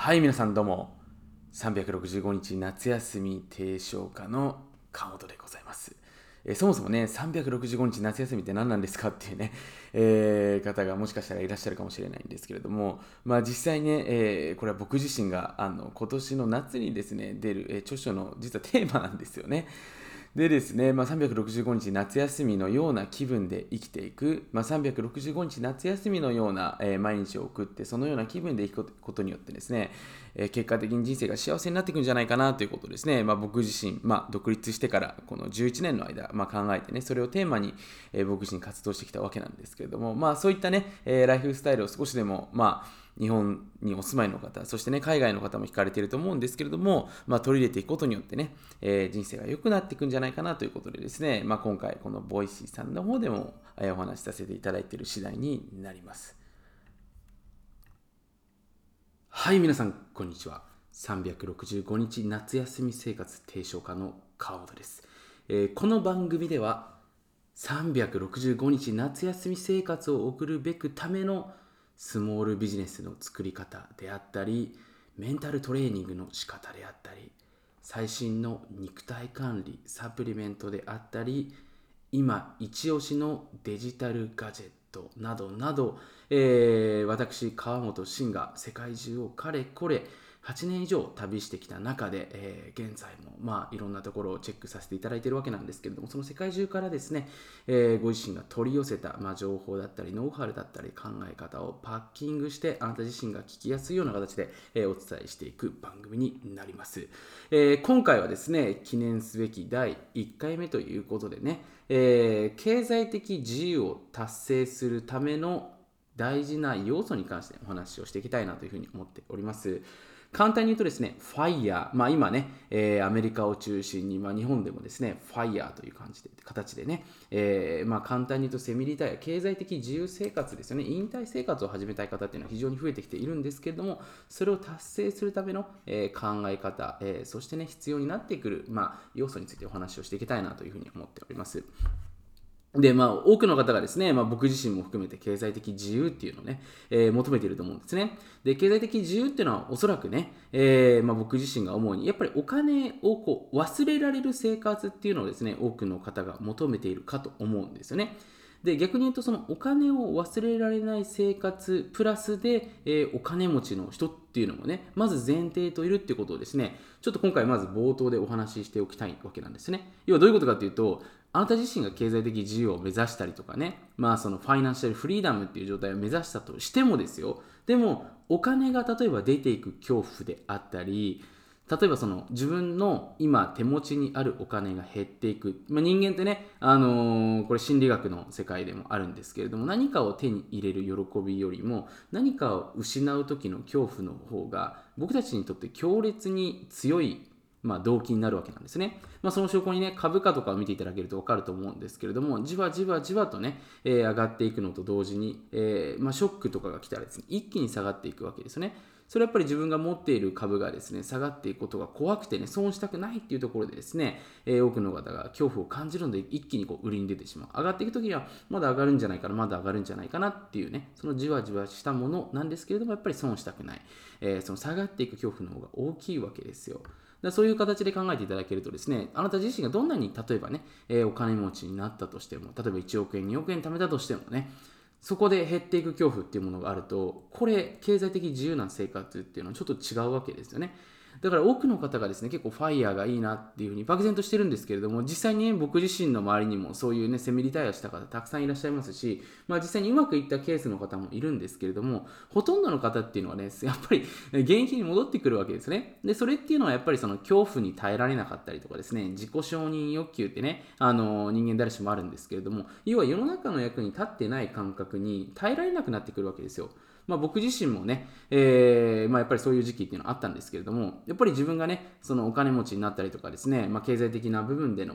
はい皆さんどうも。365日夏休み提唱家の川本でございます。えそもそもね365日夏休みって何なんですかっていうね、えー、方がもしかしたらいらっしゃるかもしれないんですけれどもまあ実際ね、えー、これは僕自身があの今年の夏にですね出る、え、著書の実はテーマなんですよね。でですね、まあ、365日夏休みのような気分で生きていく、まあ、365日夏休みのような、えー、毎日を送って、そのような気分で生きることによってですね、えー、結果的に人生が幸せになっていくんじゃないかなということですね、まあ、僕自身、まあ、独立してからこの11年の間、まあ、考えてね、それをテーマに、えー、僕自身活動してきたわけなんですけれども、まあ、そういったね、えライフスタイルを少しでも、まあ、日本にお住まいの方、そしてね、海外の方も聞かれていると思うんですけれども、まあ、取り入れていくことによってね、えー、人生が良くなっていくんじゃないかなということでですね、まあ、今回、このボイシーさんの方でも、え、お話しさせていただいている次第になります。はい、皆さん、こんにちは。365日夏休み生活提唱家の川本です。えー、この番組では、365日夏休み生活を送るべくためのスモールビジネスの作り方であったりメンタルトレーニングの仕方であったり最新の肉体管理サプリメントであったり今一押しのデジタルガジェットなどなど、えー、私川本慎が世界中をかれこれ8年以上旅してきた中で、えー、現在も、まあ、いろんなところをチェックさせていただいているわけなんですけれども、その世界中からですね、えー、ご自身が取り寄せた、まあ、情報だったり、ノウハウだったり、考え方をパッキングして、あなた自身が聞きやすいような形で、えー、お伝えしていく番組になります、え今回はですね、記念すべき第1回目ということでね、え経済的自由を達成するための大事な要素に関してお話をしていきたいなというふうに思っております。簡単に言うとですね、ファイヤー、まあ今ね、えー、アメリカを中心に、まあ日本でもですね、ファイヤーという感じで、形でね、えー、まあ簡単に言うとセミリタイア、経済的自由生活ですよね、引退生活を始めたい方っていうのは非常に増えてきているんですけれども、それを達成するための、えー、考え方、えー、そしてね、必要になってくる、まあ要素についてお話をしていきたいなというふうに思っております。で、まあ、多くの方がですね、まあ、僕自身も含めて経済的自由っていうのをね、えー、求めていると思うんですね。で、経済的自由っていうのはおそらくね、えー、まあ、僕自身が思うに、やっぱりお金をこう忘れられる生活っていうのをですね、多くの方が求めているかと思うんですよね。で逆に言うとそのお金を忘れられない生活プラスで、えー、お金持ちの人っていうのもねまず前提といるっていうことをですねちょっと今回まず冒頭でお話ししておきたいわけなんですね要はどういうことかっていうとあなた自身が経済的自由を目指したりとかね、まあそのファイナンシャルフリーダムっていう状態を目指したとしてもですよ、でもお金が例えば出ていく恐怖であったり、例えばその自分の今手持ちにあるお金が減っていく、まあ、人間ってね、あのー、これ心理学の世界でもあるんですけれども何かを手に入れる喜びよりも何かを失う時の恐怖の方が僕たちにとって強烈に強いまあ、動機になるわけなんですね。まあ、その証拠にね、株価とかを見ていただけると分かると思うんですけれども、じわじわじわとね、えー、上がっていくのと同時に、えー、まあ、ショックとかが来たらですね、一気に下がっていくわけですね。それはやっぱり自分が持っている株がですね、下がっていくことが怖くてね、損したくないっていうところでですね、えー、多くの方が恐怖を感じるので、一気にこう売りに出てしまう。上がっていくときには、まだ上がるんじゃないかな、まだ上がるんじゃないかなっていうね、そのじわじわしたものなんですけれども、やっぱり損したくない。えー、その下がっていく恐怖の方が大きいわけですよ。だそういう形で考えていただけるとですね、あなた自身がどんなに例えばね、え、お金持ちになったとしても、例えば1億円、2億円貯めたとしてもね、そこで減っていく恐怖っていうものがあると、これ、経済的自由な生活っていうのはちょっと違うわけですよね。だから多くの方がですね、結構ファイヤーがいいなっていうふうに漠然としてるんですけれども、実際に、ね、僕自身の周りにもそういうね、セミリタイアした方たくさんいらっしゃいますし、まあ実際にうまくいったケースの方もいるんですけれども、ほとんどの方っていうのはね、やっぱり現役に戻ってくるわけですね。で、それっていうのはやっぱりその恐怖に耐えられなかったりとかですね、自己承認欲求ってね、あの、人間誰しもあるんですけれども、要は世の中の役に立ってない感覚に耐えられなくなってくるわけですよ。まあ、僕自身もね、えーまあ、やっぱりそういう時期っていうのはあったんですけれども、やっぱり自分がね、そのお金持ちになったりとかですね、まあ、経済的な部分での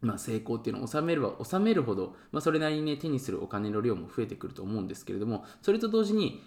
まあ、成功っていうのを収めれば収めるほど、まあ、それなりに、ね、手にするお金の量も増えてくると思うんですけれどもそれと同時に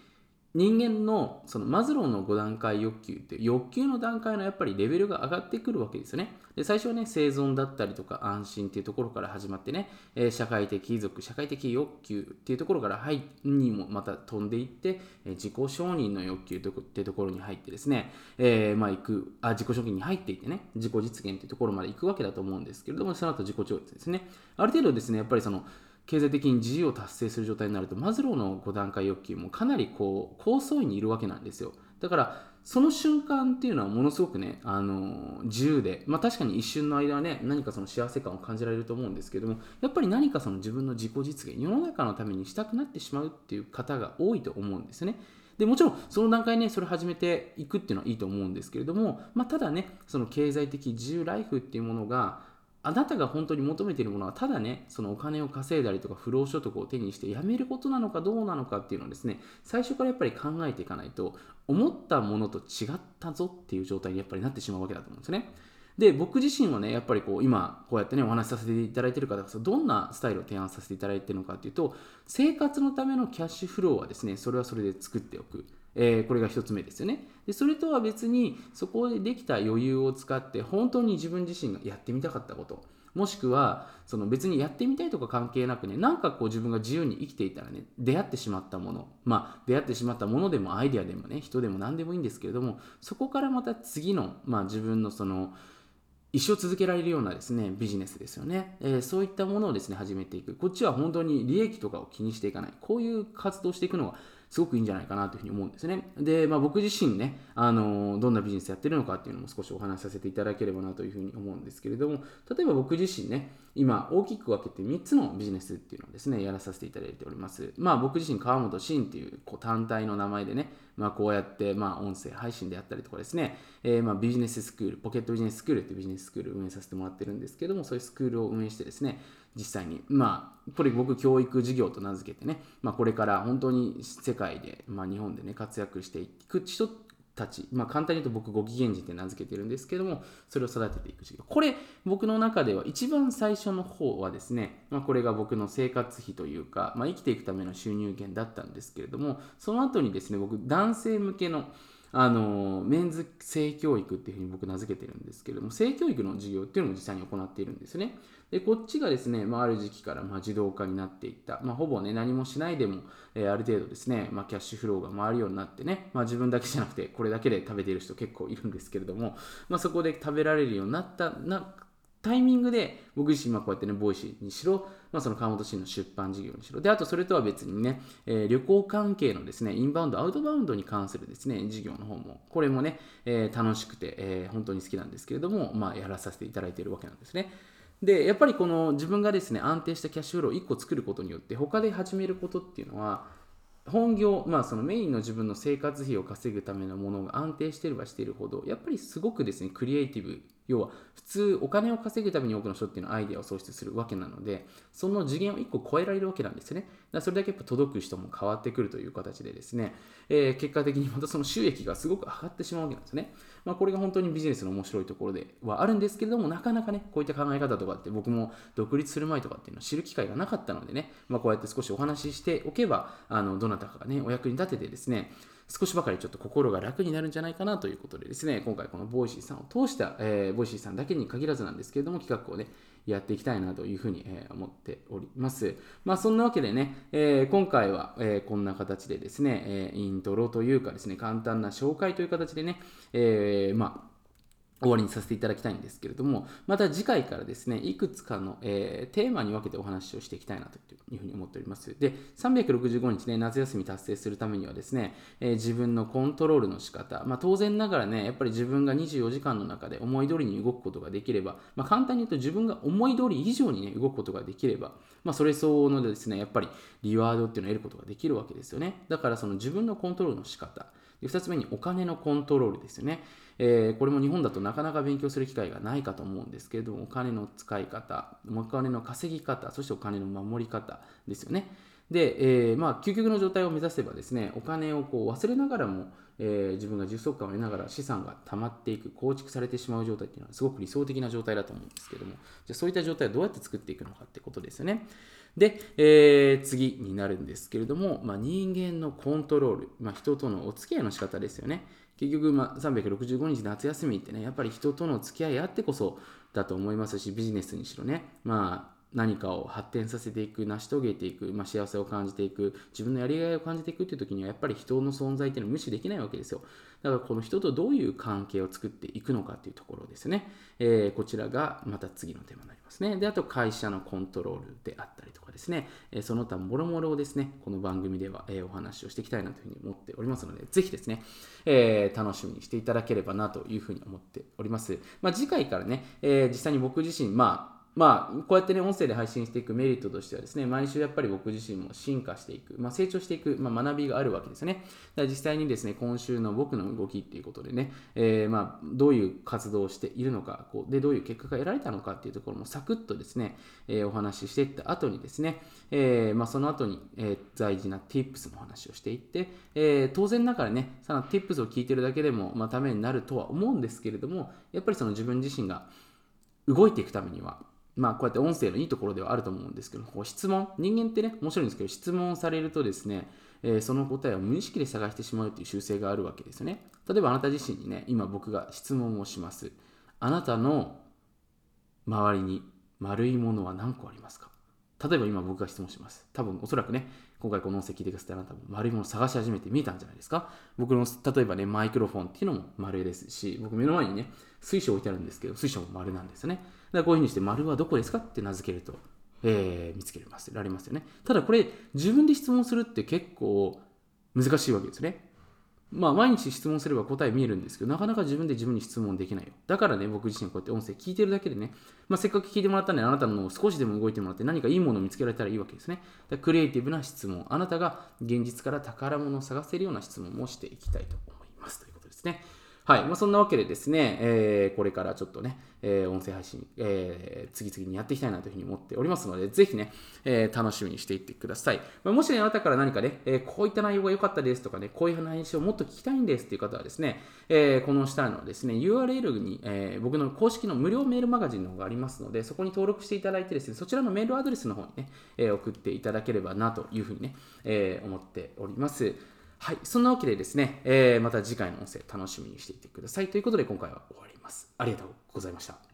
人間のそのマズローの5段階欲求って欲求の段階のやっぱりレベルが上がってくるわけですよね。で最初はね生存だったりとか安心っていうところから始まってね、えー、社会的遺族社会的欲求っていうところから入にもまた飛んでいって、えー、自己承認の欲求っていうところに入ってですね、えー、まあ行くあ自己承認に入っていってね自己実現っていうところまで行くわけだと思うんですけれどもその後自己超越ですねある程度ですねやっぱりその経済的に自由を達成する状態になるとマズローの5段階欲求もかなりこう高層位にいるわけなんですよ。だからその瞬間っていうのはものすごくね、あの自由で、まあ、確かに一瞬の間はね何かその幸せ感を感じられると思うんですけどもやっぱり何かその自分の自己実現世の中のためにしたくなってしまうっていう方が多いと思うんですね。でもちろんその段階ねそれ始めていくっていうのはいいと思うんですけれども、まあ、ただねその経済的自由ライフっていうものがあなたが本当に求めているものはただねそのお金を稼いだりとか不労所得を手にしてやめることなのかどうなのかっていうのをですね最初からやっぱり考えていかないと思ったものと違ったぞっていう状態にやっぱりなってしまうわけだと思うんですね。で僕自身はねやっぱりこう今こうやってねお話しさせていただいている方がどんなスタイルを提案させていただいているのかっていうと生活のためのキャッシュフローはですねそれはそれで作っておく。えー、これが1つ目ですよね。でそれとは別にそこでできた余裕を使って本当に自分自身がやってみたかったこと。もしくはその別にやってみたいとか関係なくねなんかこう自分が自由に生きていたらね出会ってしまったもの。まあ出会ってしまったものでもアイデアでもね人でも何でもいいんですけれどもそこからまた次の、まあ、自分のその一生続けられるようなですねビジネスですよね、えー、そういったものをですね始めていく。こっちは本当に利益とかを気にしていかない。こういう活動していくのがすごくいいんじゃないかなというふうに思うんですね。で、まあ、僕自身ね、あのどんなビジネスやってるのかっていうのも少しお話しさせていただければなというふうに思うんですけれども、例えば僕自身ね、今大きく分けて3つのビジネスっていうのをですね、やらさせていただいております。まあ僕自身、川本慎っていうこう単体の名前でね、まあこうやって、まあ音声配信であったりとかですね、えー、まあビジネススクール、ポケットビジネススクールっていうビジネススクールを運営させてもらってるんですけども、そういうスクールを運営してですね、実際に、まあ、これ僕教育事業と名付けてね、まあ、これから本当に世界で、まあ、日本でね活躍していく人たち、まあ、簡単に言うと僕ご機嫌人って名付けてるんですけどもそれを育てていく事業。これ僕の中では一番最初の方はですね、まあ、これが僕の生活費というか、まあ、生きていくための収入源だったんですけれどもその後にですね僕男性向けのあのメンズ性教育っていうふうに僕名付けてるんですけれども性教育の授業っていうのも実際に行っているんですね。でこっちがですね、まあ、ある時期からま自動化になっていった、まあ、ほぼね何もしないでも、えー、ある程度ですね、まあ、キャッシュフローが回るようになってね、ま、自分だけじゃなくてこれだけで食べてる人結構いるんですけれども、ま、そこで食べられるようになったなタイミングで僕自身、まあ、こうやってね、ボイシーにしろ、まあ、その川本氏の出版事業にしろ、で、あとそれとは別にね、えー、旅行関係のですね、インバウンド、アウトバウンドに関するですね、事業の方も、これもね、えー、楽しくて、えー、本当に好きなんですけれども、まあ、やらさせていただいているわけなんですね。でやっぱりこの自分がですね安定したキャッシュフローを1個作ることによって他で始めることっていうのは本業、まあ、そのメインの自分の生活費を稼ぐためのものが安定していればしているほどやっぱりすごくですねクリエイティブ要は普通お金を稼ぐために多くの人っていうのはアイデアを創出するわけなのでその次元を1個超えられるわけなんですね。だそれだけやっぱ届く人も変わってくるという形でですね、えー、結果的にまたその収益がすごく上がってしまうわけなんですね。まあ、これが本当にビジネスの面白いところではあるんですけれどもなかなかねこういった考え方とかって僕も独立する前とかっていうのを知る機会がなかったのでね、まあ、こうやって少しお話ししておけばあのどなたかがねお役に立ててですね少しばかりちょっと心が楽になるんじゃないかなということでですね、今回このボイシーさんを通した、えー、ボイシーさんだけに限らずなんですけれども、企画をね、やっていきたいなというふうに、え思っております。まあそんなわけでね、えー、今回は、えー、こんな形でですね、えイントロというかですね、簡単な紹介という形でね、えまあ終わりにさせていただきたいんですけれども、また次回からですね、いくつかの、えー、テーマに分けてお話をしていきたいなというふうに思っております。で、365日ね、夏休み達成するためにはですね、えー、自分のコントロールの仕方、まあ、当然ながらね、やっぱり自分が24時間の中で思い通りに動くことができれば、まあ、簡単に言うと自分が思い通り以上にね、動くことができれば、まあ、それ相応のですね、やっぱりリワードっていうのを得ることができるわけですよね。だからその自分のコントロールの仕方、で2つ目にお金のコントロールですよね。えー、これも日本だとなかなか勉強する機会がないかと思うんですけれども、お金の使い方、お金の稼ぎ方、そしてお金の守り方ですよね。で、えー、まあ、究極の状態を目指せばですね、お金をこう忘れながらも、えー、自分が充足感を得ながら資産が溜まっていく、構築されてしまう状態っていうのはすごく理想的な状態だと思うんですけども、じゃあそういった状態をどうやって作っていくのかってことですよね。で、えー、次になるんですけれども、まあ、人間のコントロール、まあ、人とのお付き合いの仕方ですよね。結局、まあ、365日夏休みってね、やっぱり人との付き合いあってこそだと思いますし、ビジネスにしろね、まあ、何かを発展させていく成し遂げていく、まあ、幸せを感じていく自分のやりがいを感じていくっていう時にはやっぱり人の存在っていうのは無視できないわけですよ。だからこの人とどういう関係を作っていくのかっていうところですね、えー、こちらがまた次のテーマになりますね。であと会社のコントロールであったりとかですね、え、その他もろもろをですね。この番組では、え、お話をしていきたいなというふうに思っておりますのでぜひですね、え楽しみにしていただければなというふうに思っております、まあ、次回からね、え実際に僕自身まあまあ、こうやってね、音声で配信していくメリットとしてはですね、毎週やっぱり僕自身も進化していく、まあ、成長していく、まあ、学びがあるわけですね。だから実際にですね、今週の僕の動きっていうことでね、えー、まあ、どういう活動をしているのか、こうで、どういう結果が得られたのかっていうところもサクッとですね、えー、お話ししていった後にですね、えー、まあ、その後に、え大事な tips の話をしていって、え当然ながらね、その tips を聞いてるだけでも、まあ、ためになるとは思うんですけれども、やっぱりその自分自身が動いていくためには、まあ、こうやって音声のいいところではあると思うんですけど、こう質問、人間ってね、面白いんですけど、質問されるとですね、えー、その答えを無意識で探してしまうという習性があるわけですよね。例えばあなた自身にね、今僕が質問をします。あなたの周りに丸いものは何個ありますか？例えば今僕が質問します。多分おそらくね、今回この音声聞いてくださったあなたも丸いものを探し始めて見えたんじゃないですか？僕の例えばね、マイクロフォンっていうのも丸ですし、僕目の前にね、水晶置いてあるんですけど、水晶も丸なんですよね。だからこういうふうにして丸はどこですかって名付けると、えー、見つけられますよね。ただこれ、自分で質問するって結構難しいわけですね。まあ、毎日質問すれば答え見えるんですけど、なかなか自分で自分に質問できないよ。だからね、僕自身こうやって音声聞いてるだけでね、まあ、せっかく聞いてもらったので、あなたの少しでも動いてもらって何かいいものを見つけられたらいいわけですね。クリエイティブな質問、あなたが現実から宝物を探せるような質問もしていきたいと思いますということですね。はい。まあ、そんなわけでですね、えー、これからちょっとね、えー、音声配信、えー、次々にやっていきたいなというふうに思っておりますので、ぜひね、えー、楽しみにしていってください。まあ、もし、ね、あなたから何かね、えー、こういった内容が良かったですとかね、こういう話をもっと聞きたいんですっていう方はですね、えー、この下のですね、URL に、えー、僕の公式の無料メールマガジンの方がありますので、そこに登録していただいてですね、そちらのメールアドレスの方にね、えー、送っていただければなというふうにね、えー、思っております。はい。そんなわけでですね、えー、また次回の音声楽しみにしていてください。ということで今回は終わります。ありがとうございました。